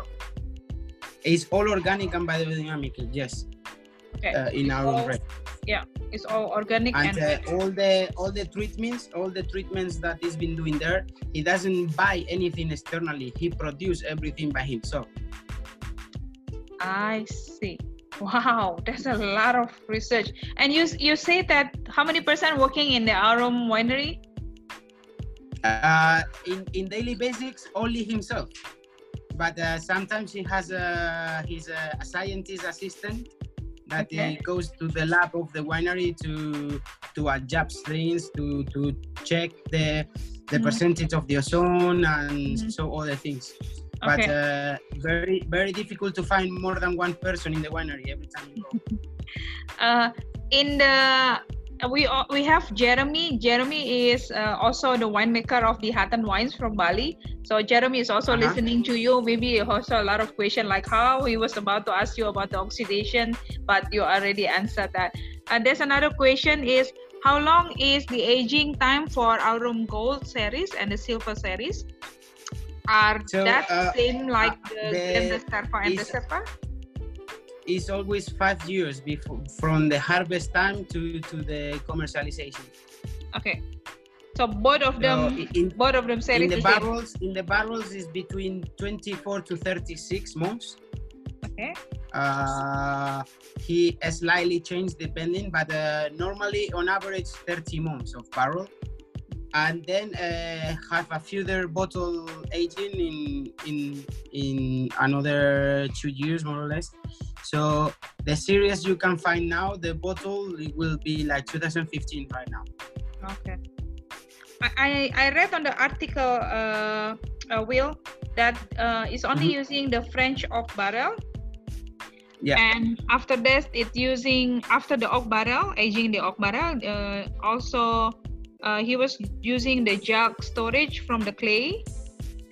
it's all organic and biodynamic yes Okay. uh, in It's our all- own bread It's all organic and and, uh, all the all the treatments all the treatments that he's been doing there he doesn't buy anything externally he produces everything by himself I see. Wow, that's a lot of research. And you you say that how many percent working in the Aurum winery? uh, in in daily basics only himself but uh, sometimes he has a he's a, scientist assistant that Okay. it goes to the lab of the winery to to adjust things to to check the the Mhm. percentage of the ozone and Mhm. so other things but uh, very very difficult to find more than one person in the winery every time you go uh, in the we we have Jeremy. Jeremy is uh, also the winemaker of the Hatten wines from Bali. So Jeremy is also Uh-huh. listening to you. Maybe also a lot of question like how he was about to ask you about the oxidation, but you already answered that. Uh, there's another question is how long is the aging time for Aurum Gold series and the Silver series? Are So, that uh, same like the, the- the Serpa and the Serpa? It's always five years before from the harvest time to to the commercialization Okay. So both of so them, in, both of them in the the same. barrels in the barrels is between 24 to 36 months Okay. uh, he slightly changed depending but uh, normally on average 30 months of barrel and then uh, have a further bottle aging in in in another two years more or less so the series you can find now the bottle it will be like 2015 right now Okay. I, I, read on the article, uh, uh, Will, that uh, it's only Mhm. using the French oak barrel. Yeah. And after that, it's using after the oak barrel, aging the oak barrel. Uh, also, uh, he was using the jug storage from the clay,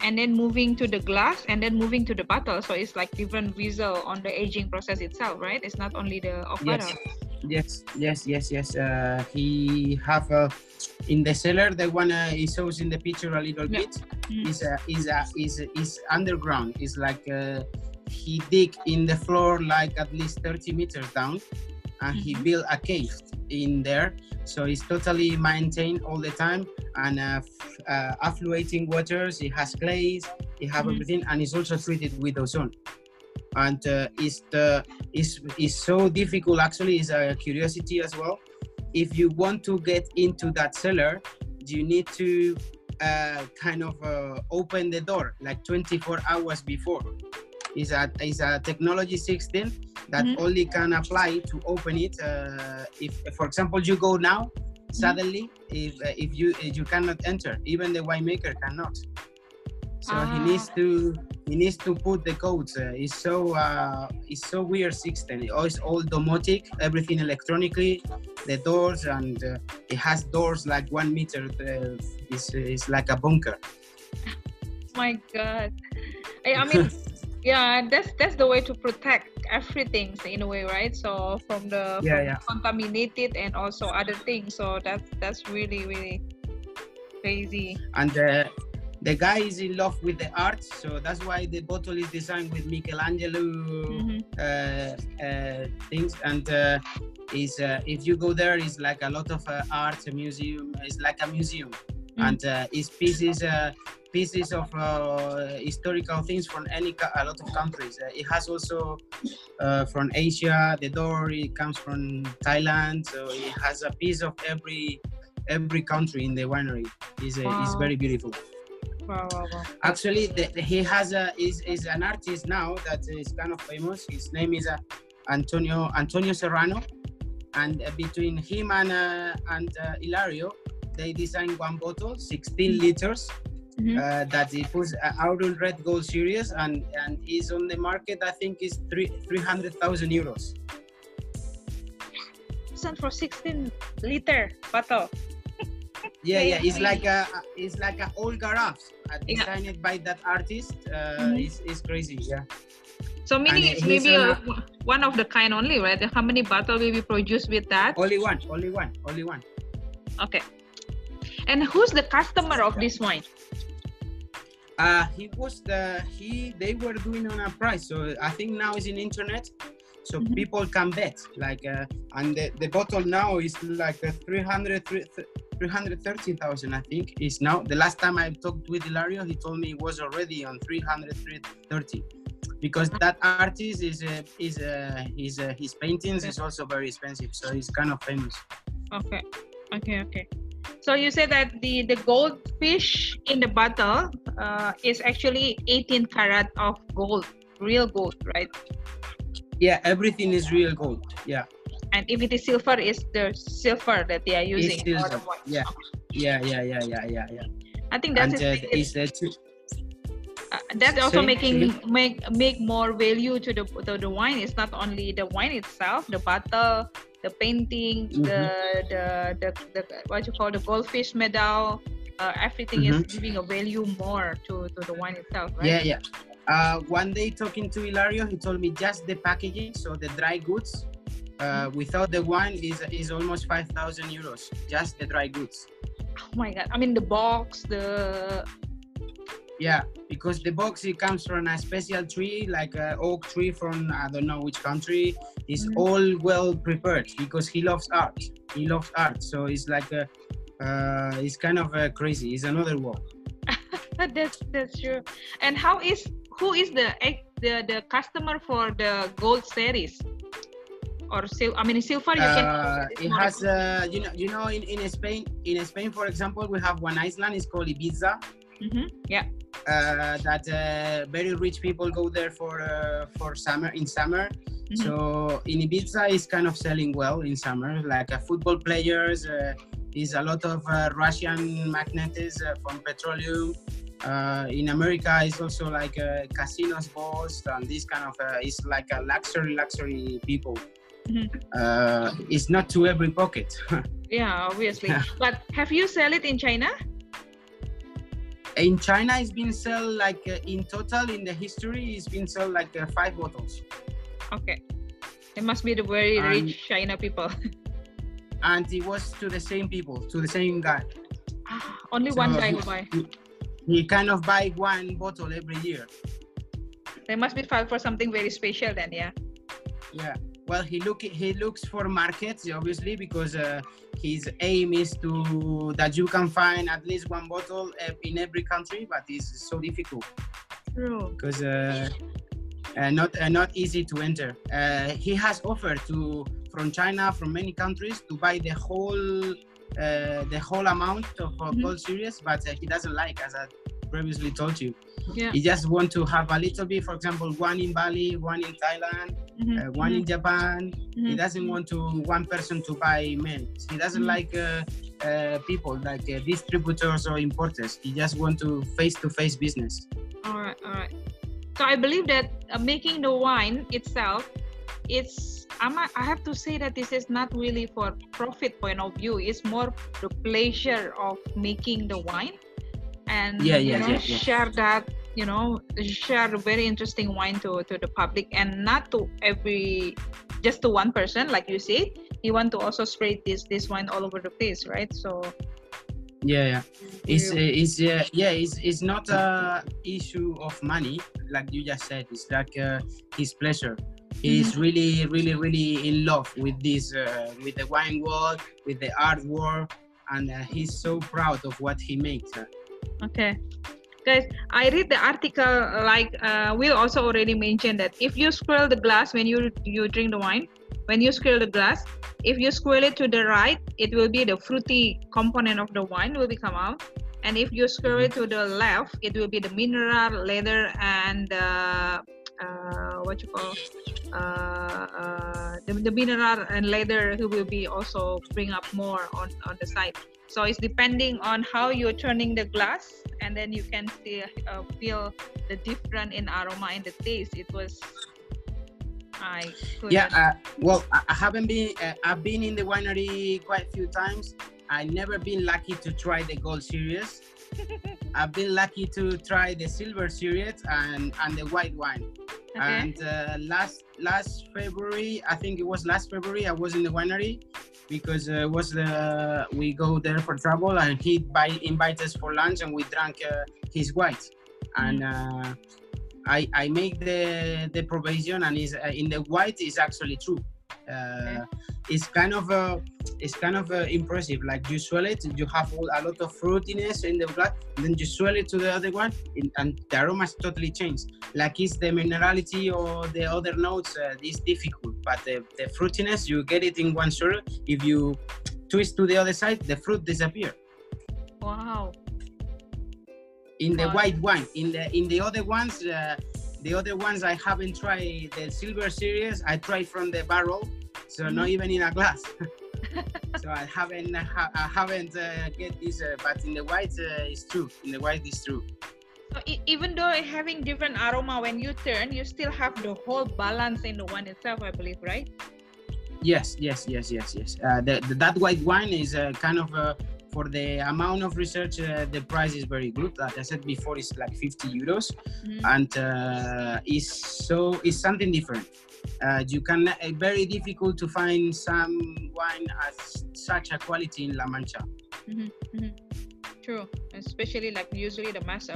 and then moving to the glass, and then moving to the bottle. So it's like different vessel on the aging process itself, right? It's not only the oak Yes. yes yes yes yes uh, he have a in the cellar the one uh, he shows in the picture a little Yeah. bit Mm. is a is a is is underground is like uh, he dig in the floor like at least 30 meters down and he Mhm. built a cave in there. So it's totally maintained all the time and uh, uh, affluating waters. It has clays it have Mhm. everything and it's also treated with ozone. And uh, it's the is is so difficult actually it's a curiosity as well. If you want to get into that cellar you need to uh, kind of uh, open the door like 24 hours before is a is a technology 16 that Mhm. only can apply to open it uh, if for example you go now suddenly if uh, if you if you cannot enter even the winemaker cannot. So he Ah. needs to he needs to put the codes uh, it's so uh, it's so weird system. It's all domotic everything electronically the doors and uh, it has doors like one meter uh, it's, it's like a bunker. My god. I, I mean yeah that's that's the way to protect everything in a way right so from the Yeah, from yeah. contaminated and also other things so that's that's really really crazy and uh, the guy is in love with the art so that's why the bottle is designed with michelangelo Mhm. uh, uh, things and uh, is uh, if you go there it's like a lot of uh, art a museum it's like a museum Mm. and uh, it's pieces uh, pieces of uh, historical things from any a lot of countries. Uh, it has also uh, from asia the door it comes from thailand so it has a piece of every every country in the winery. Is uh, is Wow. very beautiful. Wow wow wow. Actually the, he has a is, is an artist now that is kind of famous. His name is uh, antonio antonio serrano. And uh, between him and uh, and uh, hilario they designed one bottle 16 liters Mhm. uh, that it was uh, Aurum Red Gold series and and is on the market I think is three 300,000 euros. Listen, for 16 liter bottle yeah yeah it's like a it's like a old garage. Uh, Yeah. designed by that artist uh, Mhm. it's, it's crazy yeah. So meaning And it's maybe a, one of the kind only right? How many bottle will be produced with that? Only one only one only one. Okay. And who's the customer of this wine Uh, he was the he they were doing on a price, so I think now it's in internet, so Mhm. people can bet. Like, uh, and the, the bottle now is like a 300, 330,000, I think is now. The last time I talked with Hilario, he told me it was already on 330. Because that artist is uh, is uh, his uh, his paintings is also very expensive, so he's kind of famous. Okay, okay, okay. So you said that the the goldfish in the bottle uh, is actually 18 karat of gold, real gold, right? Yeah, everything is real gold. Yeah. And if it is silver, it's the silver that they are using. It's silver. Yeah. Yeah, yeah, yeah, yeah, yeah, yeah. I think that and is uh, is the two, uh, that's also Say- making make make more value to the to the wine. It's not only the wine itself, the bottle, the painting, Mm-hmm. the, the the the what you call the goldfish medal. Uh, everything is giving a value more to, to the wine itself, right? Mm-hmm. Yeah, yeah. Uh, one day talking to Hilario, he told me just the packaging, so the dry goods, uh, without the wine is is almost five thousand euros. Just the dry goods. Oh my god! I mean the box, the Yeah, because the box it comes from a special tree, like an oak tree from I don't know which country. It's Mhm. all well prepared because he loves art. He loves art, so it's like a, uh, it's kind of uh, crazy. It's another world. that's that's true. And how is who is the the the customer for the gold series? Or sil- I mean silver you can Uh, it has, uh, you know, you know, in, in Spain, in Spain, for example, we have one island. It's called Ibiza. Mhm, Yeah. Uh, that uh, very rich people go there for uh, for summer in summer. Mhm. So in Ibiza, is kind of selling well in summer. Like uh, football players, uh, is a lot of uh, Russian magnates uh, from petroleum. Uh, in America, it's also like uh, casinos, balls, and this kind of. Uh, it's like a luxury, luxury people. Mhm. Uh, it's not to every pocket. Yeah, obviously. But have you sell it in China? In China, it's been sold like uh, in total in the history, it's been sold like uh, five bottles. Okay. It must be the very And- rich China people. and it was to the same people, to the same guy. Ah, Only one guy who buy. He kind of buy one bottle every year. They must be filed for something very special then, yeah. Yeah. Well, he look he looks for markets obviously because uh, his aim is to that you can find at least one bottle uh, in every country, but it's so difficult True. because uh, uh, not uh, not easy to enter. Uh, he has offered to from China from many countries to buy the whole uh, the whole amount of uh, Mhm. gold series, but uh, he doesn't like, as I previously told you. Yeah. He just want to have a little bit, for example, one in Bali, one in Thailand, Mhm, uh, one in Japan. He mhm, doesn't want to one person to buy men. He doesn't Mhm. like uh, uh, people like uh, distributors or importers. He just want to face-to-face business. All right, all right. So I believe that uh, making the wine itself, it's I'm, I have to say that this is not really for profit point of view. It's more the pleasure of making the wine, and Yeah, you know, yeah, yeah. share that you know share a very interesting wine to to the public and not to every just to one person like you said. You want to also spread this this wine all over the place, right? So Yeah, yeah. It's you- uh, it's uh, yeah. It's it's not a issue of money like you just said. It's like uh, his pleasure. He's Mm-hmm. really, really, really in love with this, uh, with the wine world, with the art world and uh, he's so proud of what he makes. Okay. Guys, I read the article like uh, we also already mentioned that if you swirl the glass when you you drink the wine, when you swirl the glass, if you swirl it to the right, it will be the fruity component of the wine will become out. And if you swirl it to the left, it will be the mineral, leather, and uh, uh, what you call uh, uh, the, the mineral and leather who will be also bring up more on, on the side. So it's depending on how you're turning the glass, and then you can see, uh, feel the difference in aroma and the taste. It was, I couldn't- Yeah. Uh, well, I, I haven't been. Uh, I've been in the winery quite a few times. I never been lucky to try the gold series. I've been lucky to try the silver series and and the white wine. okay. And uh, last last February, I think it was last February, I was in the winery because uh, it was the we go there for travel, and he buy invite us for lunch, and we drank uh, his white. And uh, I I make the the probation, and is uh, in the white is actually true. Uh, It's kind of uh, it's kind of uh, impressive. Like you swell it, you have all, a lot of fruitiness in the glass, then you swell it to the other one, and, and the aromas totally changed. like it's the minerality or the other notes uh, is difficult but the, the fruitiness you get it in one swirl if you twist to the other side the fruit disappear wow. in the Wow. white wine in the in the other ones uh, the other ones I haven't tried. The silver series I tried from the barrel, so mm-hmm. not even in a glass. so I haven't I haven't uh, get this, uh, but in the white uh, it's true. In the white it's true. So even though having different aroma when you turn, you still have the whole balance in the wine itself, I believe, right? Yes, yes, yes, yes, yes. Uh, the, the, that white wine is uh, kind of uh, for the amount of research, uh, the price is very good. Like I said before, it's like 50 euros, mm-hmm. and uh, it's so it's something different. Uh, you can very difficult to find some wine at such a quality in La Mancha. Mm-hmm. Mm-hmm. True, especially like usually the mass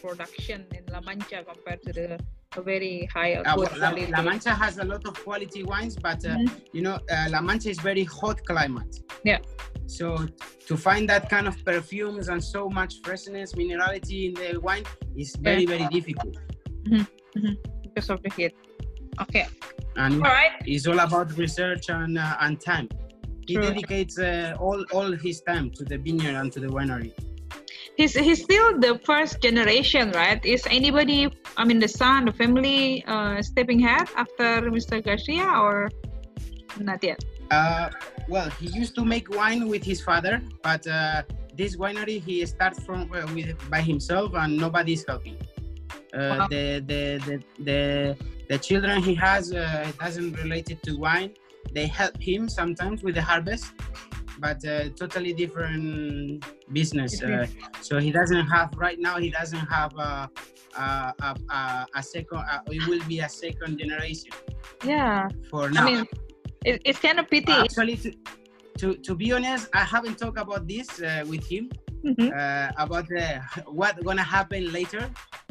production in La Mancha compared to the very high uh, well, La, La, Mancha has a lot of quality wines, but uh, mm-hmm. you know uh, La Mancha is very hot climate. Yeah. So to find that kind of perfumes and so much freshness, minerality in the wine is very yeah. very difficult. Mm-hmm. Mm-hmm. Because of the heat. Okay. And all right. it's all about research and uh, and time. He True. dedicates uh, all all his time to the vineyard and to the winery he's he's still the first generation, right? Is anybody, I mean, the son, the family, uh, stepping ahead after Mr. Garcia, or not yet? Uh, well, he used to make wine with his father, but uh, this winery he starts from uh, with by himself, and nobody's helping. Uh, wow. the, the, the the the children he has uh, doesn't related to wine. They help him sometimes with the harvest, but uh, totally different business. Uh, so he doesn't have right now. He doesn't have a a, a, a second. Uh, it will be a second generation. Yeah. For now. I mean, it, it's kind of pity. Actually, to, to to be honest, I haven't talked about this uh, with him. Mm-hmm. Uh, about what gonna happen later.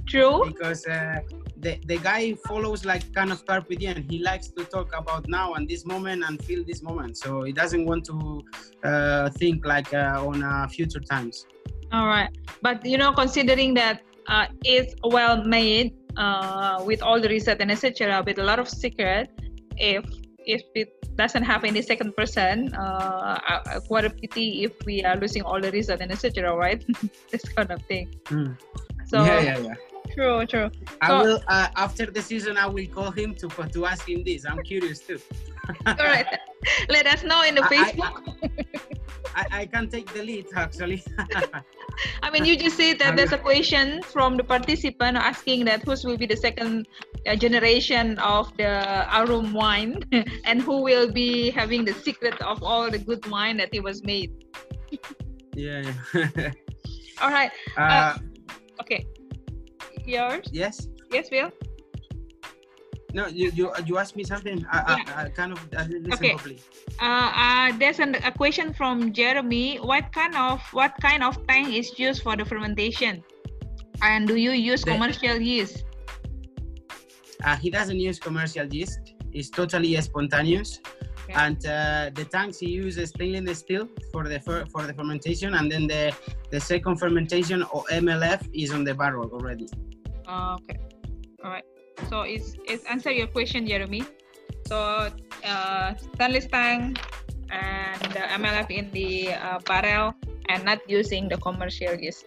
True. Because uh, the, the guy follows like kind of carpe diem. He likes to talk about now and this moment and feel this moment. So he doesn't want to uh, think like uh, on uh, future times. All right, but you know, considering that uh, it's well made uh, with all the research and etc., with a lot of secret, if if it doesn't have any second person, uh, uh, what a pity if we are losing all the research and etc. Right, this kind of thing. Mm. So yeah, yeah, yeah. True, true. I so, will uh, after the season. I will call him to to ask him this. I'm curious too. all right, let us know in the Facebook. I, I, I can take the lead actually. I mean, you just said that there's a question from the participant asking that whose will be the second uh, generation of the Aurum wine and who will be having the secret of all the good wine that it was made. yeah. all right. Uh, uh, okay yours? Yes. Yes, Will. No, you you, you asked me something. I, yeah. I, I kind of I listen okay. properly. Uh, uh, there's an, a question from Jeremy. What kind of what kind of tank is used for the fermentation? And do you use the, commercial yeast? Uh, he doesn't use commercial yeast. It's totally spontaneous. Okay. And uh, the tanks he uses stainless steel for the for the fermentation, and then the the second fermentation or MLF is on the barrel already. Uh, okay. All right. So it's it's answer your question, Jeremy. So uh, stainless tank and the MLF in the uh, barrel and not using the commercial use.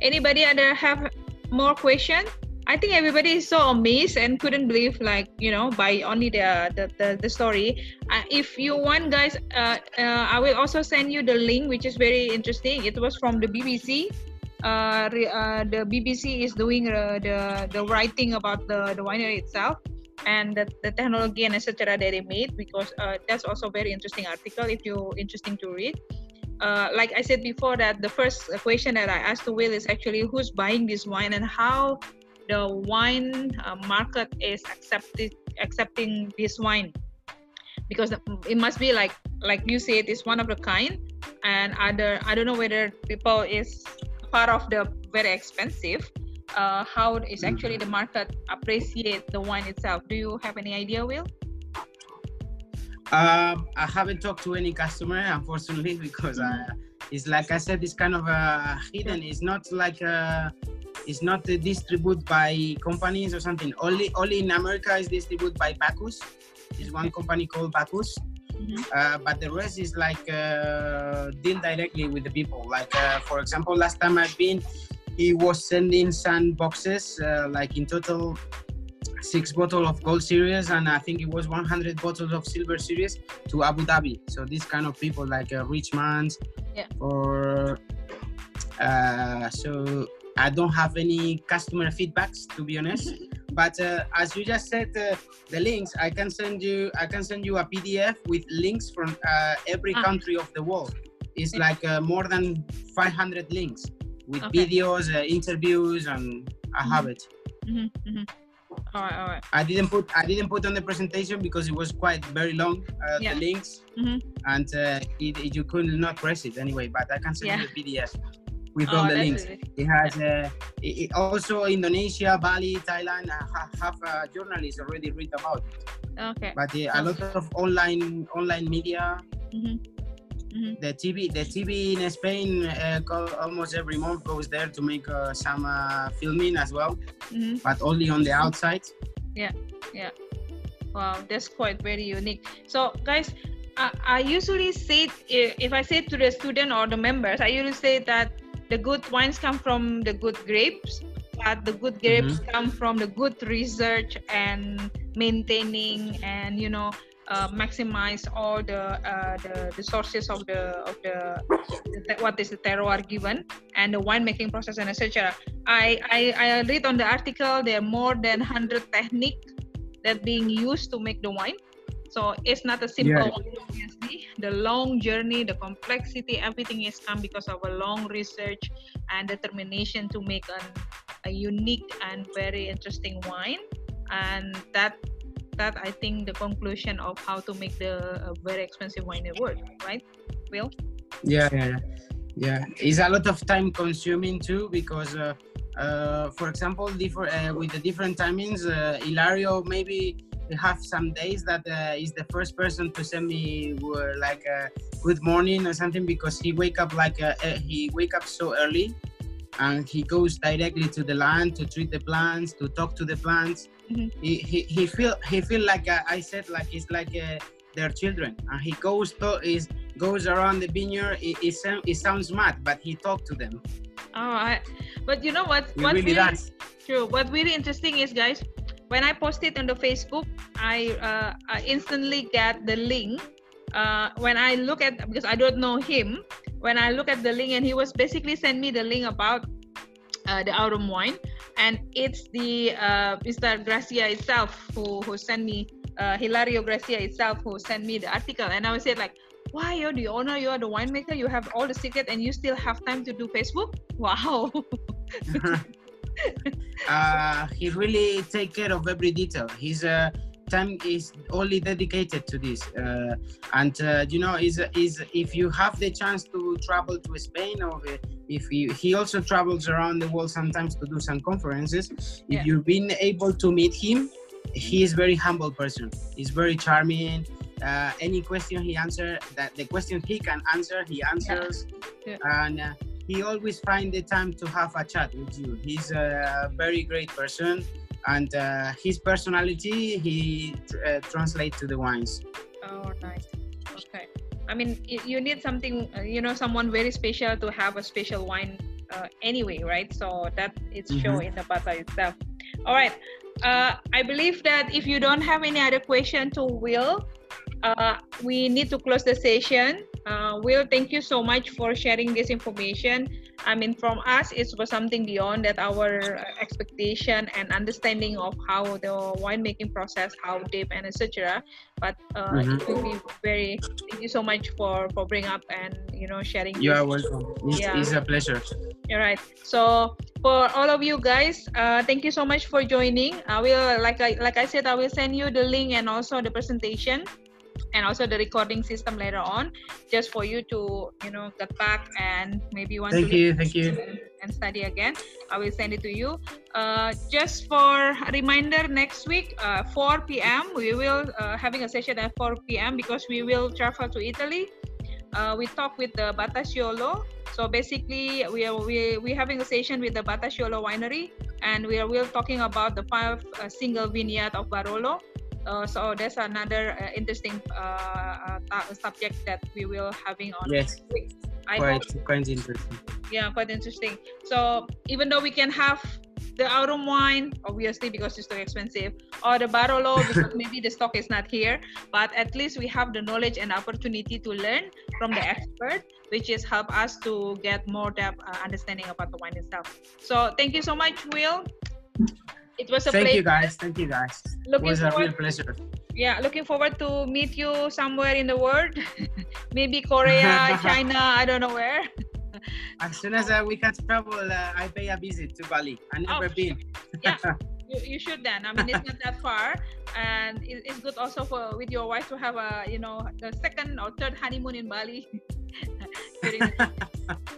Anybody other have more question? I think everybody is so amazed and couldn't believe like you know by only the the, the, the story. Uh, if you want, guys, uh, uh, I will also send you the link, which is very interesting. It was from the BBC uh, uh, the BBC is doing uh, the the writing about the the winery itself and the, the technology and etc. that they made because uh, that's also very interesting article if you interesting to read. Uh, like I said before, that the first question that I asked to Will is actually who's buying this wine and how the wine uh, market is accepted accepting this wine because it must be like like you said it's one of a kind and other I don't know whether people is part of the very expensive uh, how is actually the market appreciate the wine itself? Do you have any idea will? Um, i haven't talked to any customer unfortunately because uh, it's like i said it's kind of uh, hidden. It's not like uh, it's not distributed by companies or something. Only only in america is distributed by bacchus. Is one company called bacchus Mm-hmm. Uh, but the rest is like uh, deal directly with the people. Like uh, for example, last time I've been, he was sending some boxes, uh, like in total six bottles of gold series and I think it was 100 bottles of silver series to Abu Dhabi. So these kind of people like uh, Richmond Yeah. or uh, so I don't have any customer feedbacks to be honest. but uh, as you just said, uh, the links I can send you. I can send you a PDF with links from uh, every Ah. country of the world. It's like uh, more than 500 links with Okay. videos, uh, interviews, and I have it. Mhm, mhm. All right, all right. I didn't put I didn't put on the presentation because it was quite very long uh, Yeah. the links Mhm. and uh, it, it- you could not press it anyway. But I can send Yeah. you the PDF with Oh, all the links. It has uh, it, also Indonesia, Bali, Thailand uh, have uh, journalists already read about it. Okay. But uh, a lot of online online media, Mhm. Mhm. the TV the TV in Spain uh, almost every month goes there to make uh, some uh, filming as well, Mhm. but only on the outside. Yeah, yeah. Wow, that's quite very unique. So, guys, I, I usually say if I say to the student or the members, I usually say that the good wines come from the good grapes, but the good grapes come from the good research and maintaining and you know uh, maximize all the, uh, the the sources of the of the, the what is the terroir given and the winemaking process and etc. I, I I read on the article there are more than hundred technique that being used to make the wine. So it's not a simple Yeah. one, obviously. The long journey, the complexity, everything is come because of a long research and determination to make an, a unique and very interesting wine. And that that I think the conclusion of how to make the very expensive wine world, right? Will? Yeah, yeah, yeah. yeah. It's a lot of time consuming too because, uh, uh, for example, different uh, with the different timings, uh, Hilario maybe have some days that uh, is the first person to send me uh, like a good morning or something because he wake up like uh, uh, he wake up so early and he goes directly to the land to treat the plants to talk to the plants Mhm. he, he, he feel he feel like uh, i said like it's like uh, their children and he goes to is goes around the vineyard it, it, it sounds mad but he talked to them Oh, I, but you know what? he what really does True. What really interesting is, guys, when I post it on the Facebook, I, uh, I instantly get the link. Uh, when I look at because I don't know him, when I look at the link and he was basically send me the link about uh, the Aurum wine, and it's the uh, Mr. Gracia itself who who sent me uh, Hilario Gracia itself who sent me the article, and I was said like. Why you're the owner, you're the winemaker, you have all the secret, and you still have time to do Facebook? Wow! uh, he really take care of every detail. His uh, time is only dedicated to this, uh, and uh, you know, is is if you have the chance to travel to Spain, or if he, he also travels around the world sometimes to do some conferences. Yeah. If you've been able to meet him, he is very humble person. He's very charming. Uh, any question he answer, that the question he can answer, he answers, Yeah. and. He always find the time to have a chat with you. He's a very great person, and uh, his personality he tr- uh, translates to the wines. Oh, nice. Okay. I mean, you need something, uh, you know, someone very special to have a special wine uh, anyway, right? So that it's show in the bata itself. All right. Uh, I believe that if you don't have any other question to Will, uh, we need to close the session. Uh, Will, thank you so much for sharing this information. I mean, from us, it was something beyond that our expectation and understanding of how the winemaking process, how deep and etc. But uh, Mhm. it will be very. Thank you so much for for bringing up and you know sharing. You this are welcome. It's, Yeah. it's a pleasure. all right. So for all of you guys, uh, thank you so much for joining. I will, like I like I said, I will send you the link and also the presentation, and also the recording system later on, just for you to you know get back and maybe want Thank to you. Thank you. and study again. I will send it to you. Uh, just for a reminder, next week, uh, 4 p.m. we will uh, having a session at 4 p.m. because we will travel to Italy. Uh, we talk with the Batasciolo. So basically, we are we we having a session with the Batasciolo winery, and we are we're talking about the five uh, single vineyard of Barolo. Uh, so that's another uh, interesting uh, uh, subject that we will having on Yes. next week. I hope Quite quite interesting. yeah quite interesting so even though we can have the Aurum wine, obviously because it's too expensive, or the Barolo because maybe the stock is not here. But at least we have the knowledge and opportunity to learn from the expert, which is help us to get more depth uh, understanding about the wine itself. So thank you so much, Will. It was a Thank pleasure. you guys. Thank you guys. It Looking was a real pleasure. Yeah, looking forward to meet you somewhere in the world. maybe Korea, China, I don't know where. As soon as uh, we can travel, uh, I pay a visit to Bali. I never Oh, been. Yeah. You, you should then. I mean, it's not that far, and it, it's good also for with your wife to have a you know the second or third honeymoon in Bali.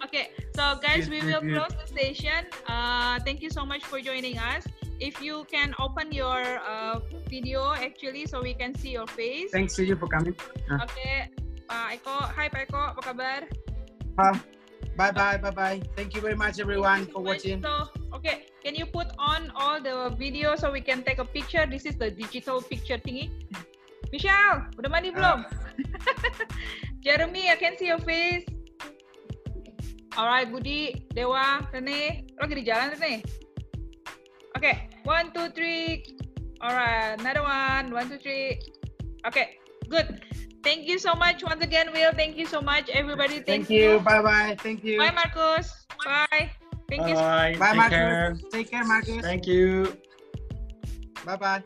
Okay, so guys, we will close the station. Uh, thank you so much for joining us. If you can open your uh, video actually, so we can see your face. Thanks to you for coming. Oke, Pak Eko. Hai Pak Eko, apa kabar? Bye bye. Bye bye. Thank you very much, everyone, for watching. So, okay, can you put on all the video so we can take a picture? This is the digital picture thingy. Michelle, udah mandi belum? Jeremy, I can see your face. Alright, Budi, Dewa, Rene, lo lagi di jalan Rene. Okay, one, two, three. Alright, another one, one, two, three. Okay, good. Thank you so much once again, Will. Thank you so much, everybody. Thank you. Bye bye. Thank you. Bye, Marcus. Bye. Thank you. Bye. Bye, Take Marcus. care. Take care, Marcus. Thank you. Bye bye.